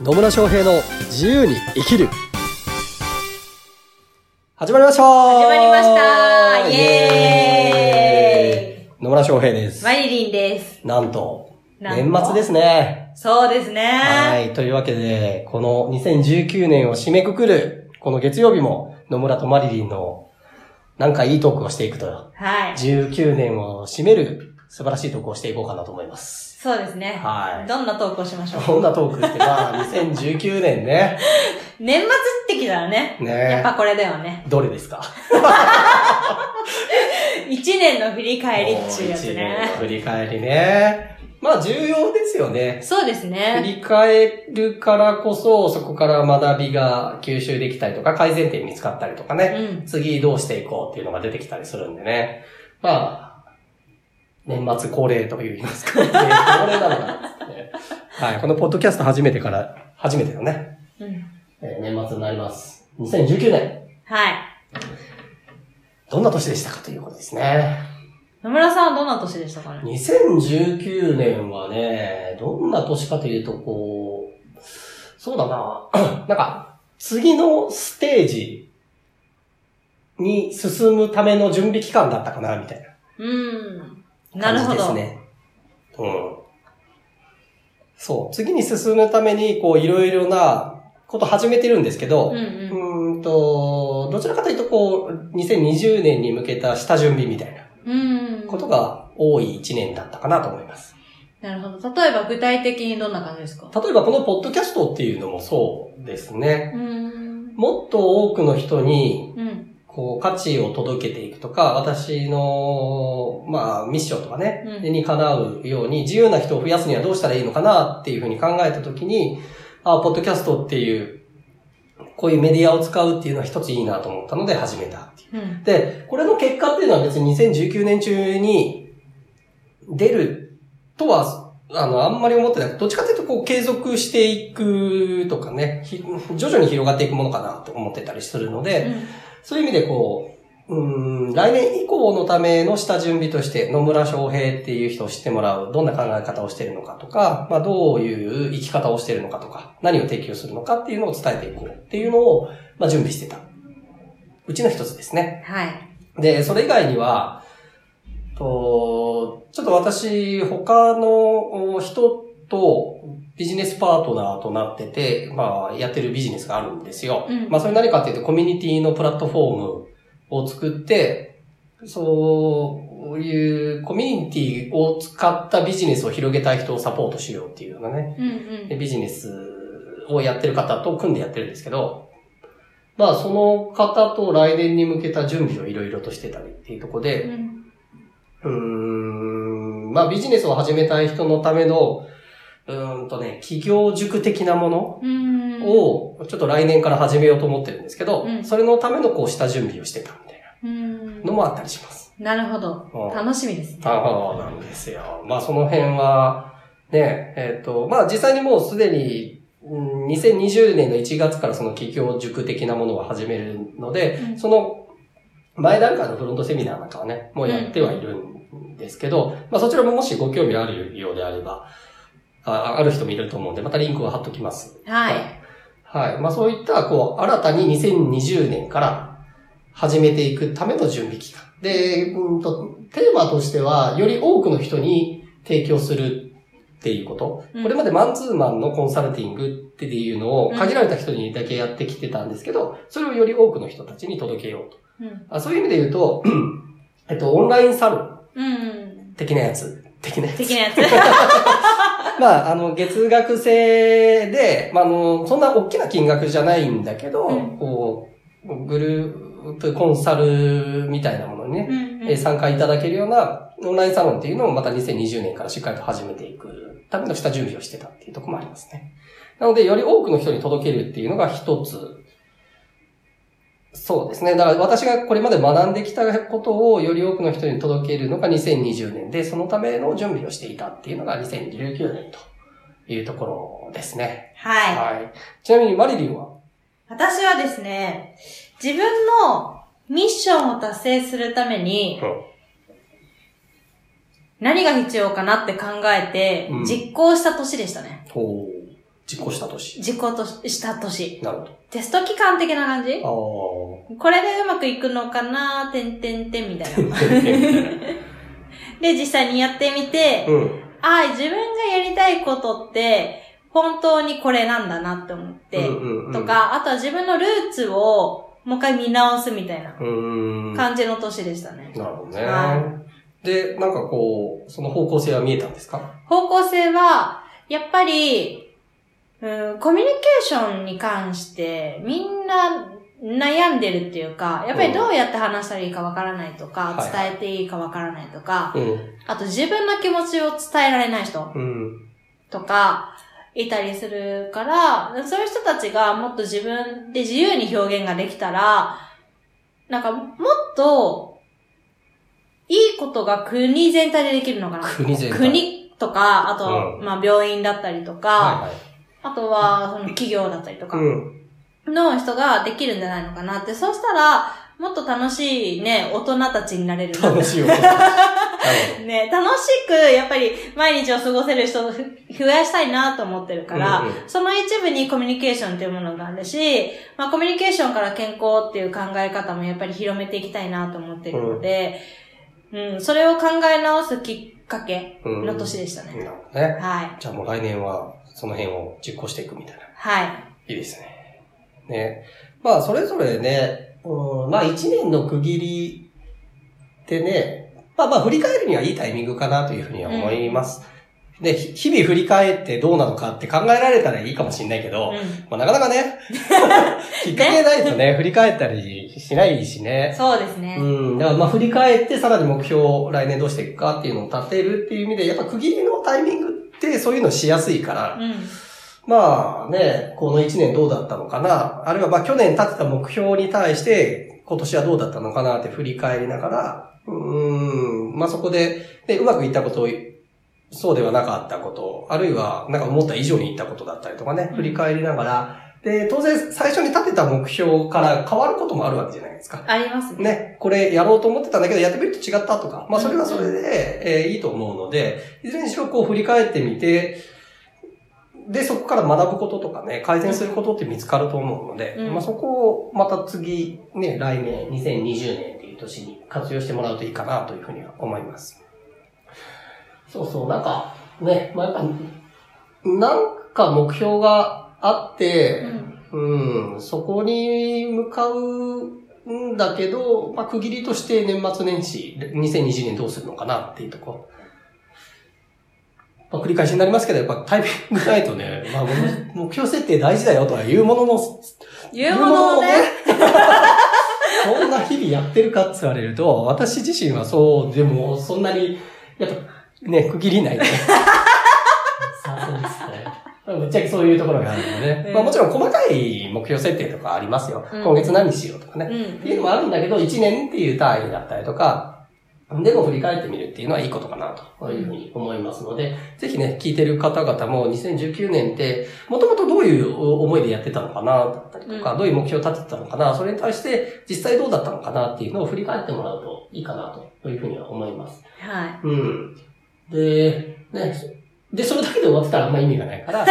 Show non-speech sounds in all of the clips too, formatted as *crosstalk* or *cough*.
野村翔平の自由に生きる始まりました始まりましたイエーイ野村翔平です。マリリンです。なんと、なんと年末ですね。そうですね。はい。というわけで、この2019年を締めくくる、この月曜日も野村とマリリンのなんかいいトークをしていくと、はい。19年を締める素晴らしいトークをしていこうかなと思います。そうですね。はいどんなトークをしましょう？こんなトークって、まあ、2019年ね。*laughs* 年末ってきたらね。ねやっぱこれだよね。どれですか？*laughs* 一年の振り返りっちゅうやつもう一年ねの。振り返りね。まあ、重要ですよね。そうです振ね。り返るからこそ、そこから学びが吸収できたりとか、改善点見つかったりとかね。うん。次どうしていこうっていうのが出てきたりするんでね。まあ、年末恒例と言いますか、ね。*laughs* 恒例なのか。はい、このポッドキャスト初めてから、初めてのね、うん。えー年末になります。2019年、はい。どんな年でしたかということですね。野村さんはどんな年でしたかね2019年はね、どんな年かというと、こう、そうだな、*clears throat* なんか、次のステージに進むための準備期間だったかな、みたいな。うん。なる感ほど。じですね。うん。そう。次に進むために、こう、いろいろなこと始めてるんですけど、うんううん。と、どちらかというと、こう、2020年に向けた下準備みたいなうん。ことが多い1年だったかなと思います。なるほど。例えば具体的にどんな感じですか？例えば、このポッドキャストっていうのもそうですね。うん。もっと多くの人に、うん。こう、価値を届けていくとか、私の、まあ、ミッションとかね、うんにかなうように、自由な人を増やすにはどうしたらいいのかなっていうふうに考えたときに、あ、ポッドキャストっていう、こういうメディアを使うっていうのは一ついいなと思ったので始めたう。うん。で、これの結果っていうのは別に2019年中に出るとは、あの、あんまり思ってなくて、どっちかというとこう継続していくとかね、ひ徐々に広がっていくものかなと思ってたりするので、そういう意味でこう、うーん、来年以降のための下準備として、野村翔平っていう人を知ってもらう、どんな考え方をしているのかとか、まあどういう生き方をしているのかとか、何を提供するのかっていうのを伝えていこうっていうのを、まあ準備してた。うちの一つですね。はい。で、それ以外には、と、ちょっと私、他の人とビジネスパートナーとなってて、まあ、やってるビジネスがあるんですよ。うんまあ、それ何かっていうと、コミュニティのプラットフォームを作って、そういうコミュニティを使ったビジネスを広げたい人をサポートしようっていうようなね、うんうん。ビジネスをやってる方と組んでやってるんですけど、まあその方と来年に向けた準備をいろいろとしてたりっていうところうで、んうーん、まあビジネスを始めたい人のための、うーんとね、企業塾的なものうん。をちょっと来年から始めようと思ってるんですけど、うんそれのためのこう下準備をしてたみたいうんなのもあったりします。なるほどうん。楽しみですね。ああ、なんですよ。まあその辺は、ね、えっ、と、まあ実際にもうすでに、うん2020年の1月からその企業塾的なものを始めるので、うんその前段階のフロントセミナーなんかはね、もうやってはいるんですけど、まあそちらももしご興味あるようであれば、あある人もいると思うんで、またリンクを貼っときます。はい。はい。まあそういった、こう、新たに2020年から始めていくための準備期間。で、うんと、テーマとしては、より多くの人に提供するっていうこと。うんこれまでマンツーマンのコンサルティングっていうのをうん限られた人にだけやってきてたんですけど、それをより多くの人たちに届けようと。うん。あそういう意味で言うと、えっと、オンラインサロンうん。的なやつ。的なやつ。的なやつ。*laughs* まあ、あの、月額制で、まあ、あの、そんな大きな金額じゃないんだけど、うんこう、グループコンサルみたいなものにね、うんえー参加いただけるようなオンラインサロンっていうのをまた2020年からしっかりと始めていくための下準備をしてたっていうところもありますね。なので、より多くの人に届けるっていうのが一つ、そうですね。だから私がこれまで学んできたことをより多くの人に届けるのが2020年で、そのための準備をしていたっていうのが2019年というところですね。はい。はい。ちなみにマリリンは？私はですね、自分のミッションを達成するために、何が必要かなって考えてうん、実行した年でしたね。ほう。実行した年。実行とした年。なるほテスト期間的な感じ？ど。これでうまくいくのかな？てんてんてんみたいな。あで、実際にやってみてあ。、うん。ああ、自分がやりたいことって、本当にこれなんだなって思って、と、か、あとは自分のルーツをもう一回見直すみたいな感じの年でしたね。るほどねは。で、なんかこう、その方向性は見えたんですか？方向性は、やっぱり、うん、コミュニケーションに関して、みんな悩んでるっていうか、やっぱりどうやって話したらいいかわからないとか、はい伝えていいかわからないとか、うん。あと自分の気持ちを伝えられない人うん。とか、いたりするから、そういう人たちがもっと自分で自由に表現ができたら、なんかもっと、いいことが国全体でできるのかな。国全体国とか、あと、うんまあ病院だったりとか、はいはい。あとはその企業だったりとかうん。の人ができるんじゃないのかなって。そうしたら、もっと楽しいね、大人たちになれる楽しいよ。*laughs* ね、楽しく、やっぱり毎日を過ごせる人をふ増やしたいなと思ってるから、うんうんその一部にコミュニケーションっていうものがあるし、まあコミュニケーションから健康っていう考え方もやっぱり広めていきたいなと思ってるので、うん、それを考え直すきっかけの年でしたど。ね。なるほどね。はい。じゃあもう来年はその辺を実行していくみたいな。はい。いいですね。ね。まあ、それぞれね、うん、まあ、一年の区切りってね、まあまあ、振り返るにはいいタイミングかなというふうには思います。で、ひ日々振り返ってどうなのかって考えられたらいいかもしれないけど、うん。まあ、なかなか *laughs* ね、きっかけないとね、振り返ったりしないしね。そうですね。うん。だからまあ振り返ってさらに目標を来年どうしていくかっていうのを立てるっていう意味で、やっぱ区切りのタイミングそういうのしやすいから、うん。まあね、この1年どうだったのかな、あるいはまあ去年立てた目標に対して今年はどうだったのかなって振り返りながら、うーん、まあそこで、ね、うまくいったことを、そうではなかったこと、あるいはなんか思った以上にいったことだったりとかね、うん振り返りながら、で、当然最初に立てた目標から変わることもあるわけじゃないですか。ありますね。ね、これやろうと思ってたんだけど、やってみると違ったとか、まあそれはそれで、えーいいと思うので、いずれにしろこう振り返ってみて、で、そこから学ぶこととかね、改善することって見つかると思うので、うんまあそこをまた次、ね、来年、2020年っていう年に活用してもらうといいかなというふうには思います。そうそう、なんか、ね、まあやっぱ、なんか目標があって、うん。うん、そこに向かうんだけど、まあ、区切りとして年末年始、2020年どうするのかなっていうとこ。まあ、繰り返しになりますけど、やっぱタイミングないとね、*laughs* まあ、目目標設定大事だよとは言うものの、言うもののね。*laughs* そんな日々やってるかって言われると、私自身はそう、でも、そんなに、やっぱ、ね、区切りないで。ちゃけそういうところがあるのでね。うんまあもちろん細かい目標設定とかありますよ。うん今月何しようとかね。うんっていうのもあるんだけど、1年っていう単位だったりとか、でも振り返ってみるっていうのはいいことかなというふうに思いますので、ぜひね、聞いてる方々も2019年って、もともとどういう思いでやってたのかな、だったりとか、うんどういう目標を立ててたのかな、それに対して実際どうだったのかなっていうのを振り返ってもらうといいかなというふうには思います。はうん。で、ね、で、それだけで終わってたらあんま意味がないから、い。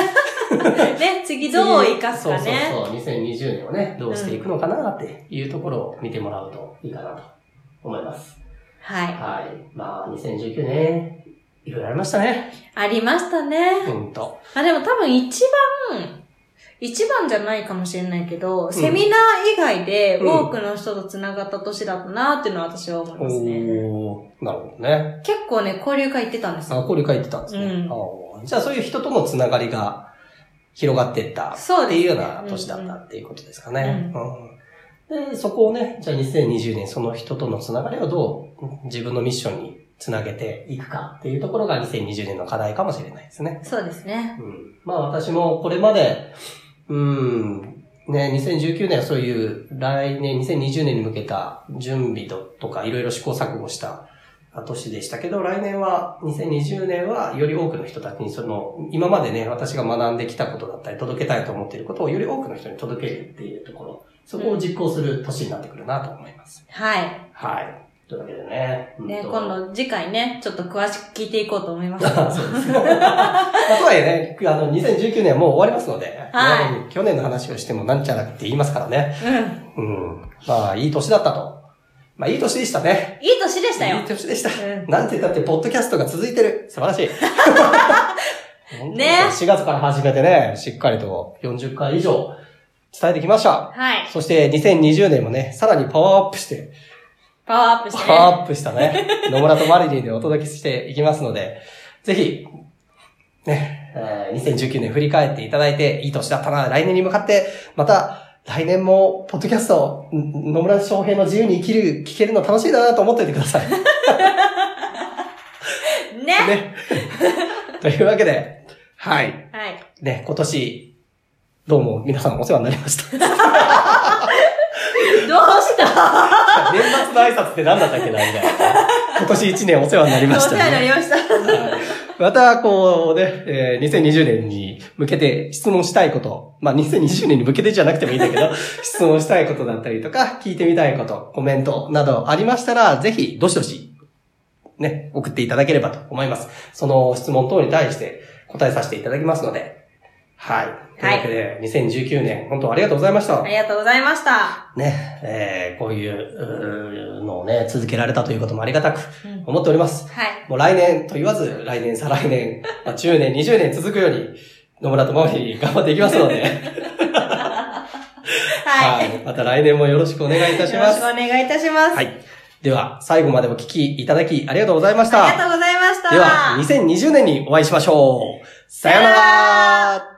*laughs* ね、次どう生かすかね。そうそうそう、2020年をね、どうしていくのかなっていうところを見てもらうといいかなと思います。はい。はい。まあ、2019年、いろいろありましたね。ありましたね。ほんと。あ、でも多分一番、一番じゃないかもしれないけど、セミナー以外でうん多くの人と繋がった年だったなっていうのは私は思いますね。おー、なるほどね。結構ね、交流会行ってたんですあ、よ。交流会行ってたんですね。うんあーじゃあ、そういう人とのつながりが広がっていったそうですねっていうような年だったっていうことですかね。で、そこをね、じゃあ2020年その人とのつながりをどう自分のミッションにつなげていくかっていうところが2020年の課題かもしれないですね。そうですね。うんまあ私もこれまで、うん、ね、2019年はそういう来年2020年に向けた準備ととかいろいろ試行錯誤した年でしたけど、来年は2020年はより多くの人たちにその、今までね、私が学んできたことだったり届けたいと思っていることをより多くの人に届けるっていうところ、そこを実行する年になってくるなと思います。はい。はい。というわけでね。ね、今度次回ね、ちょっと詳しく聞いていこうと思います。あ *laughs* そうです。*laughs* まあとはいえね、あの、2019年はもう終わりますので、はいね去年の話をしてもなんちゃらって言いますからね。うん。うん。まあ、いい年だったと。まあ、いい年でしたね。いい年でしたよいい。年でした。うんなんて言ったって、ポッドキャストが続いてる。素晴らしい。*laughs* ね4月から始めてね、しっかりと40回以上伝えてきました。はい。そして2020年もね、さらにパワーアップして、パワーアップしてね。パワーアップしたね、野村とマリリンでお届けしていきますので、ぜひ、ね、えー2019年振り返っていただいて、いい年だったな、来年に向かって、また、来年も、ポッドキャスト、ん野村翔平の自由に生きる、聞けるの楽しいなと思っておいてください。ね。ね。*laughs* というわけで、はい。はい。ね、今年、どうも皆さんお世話になりました。*laughs* どうした？*laughs* 年末の挨拶って何だったっけな、みたいな。今年1年お世話になりました、お世話になりました。はいまた、こうね、えー2020年に向けて質問したいこと、まあ、2020年に向けてじゃなくてもいいんだけど、*laughs* 質問したいことだったりとか、聞いてみたいこと、コメントなどありましたら、ぜひ、どしどし、ね、送っていただければと思います。その質問等に対して答えさせていただきますので、はい。というわけで、2019年、本当ありがとうございましたあ。りがとうございました。ね、えーこういうのをね、続けられたということもありがたくうん思っております。はい。もう来年と言わず、来年、再来年、まあ、10年、20年続くように、野村とママリー頑張っていきますので、*laughs* はい。また来年もよろしくお願いいたします。よろしくお願いいたします。はい。では、最後までお聞きいただきありがとうございました。ありがとうございました。では、2020年にお会いしましょう。さようなら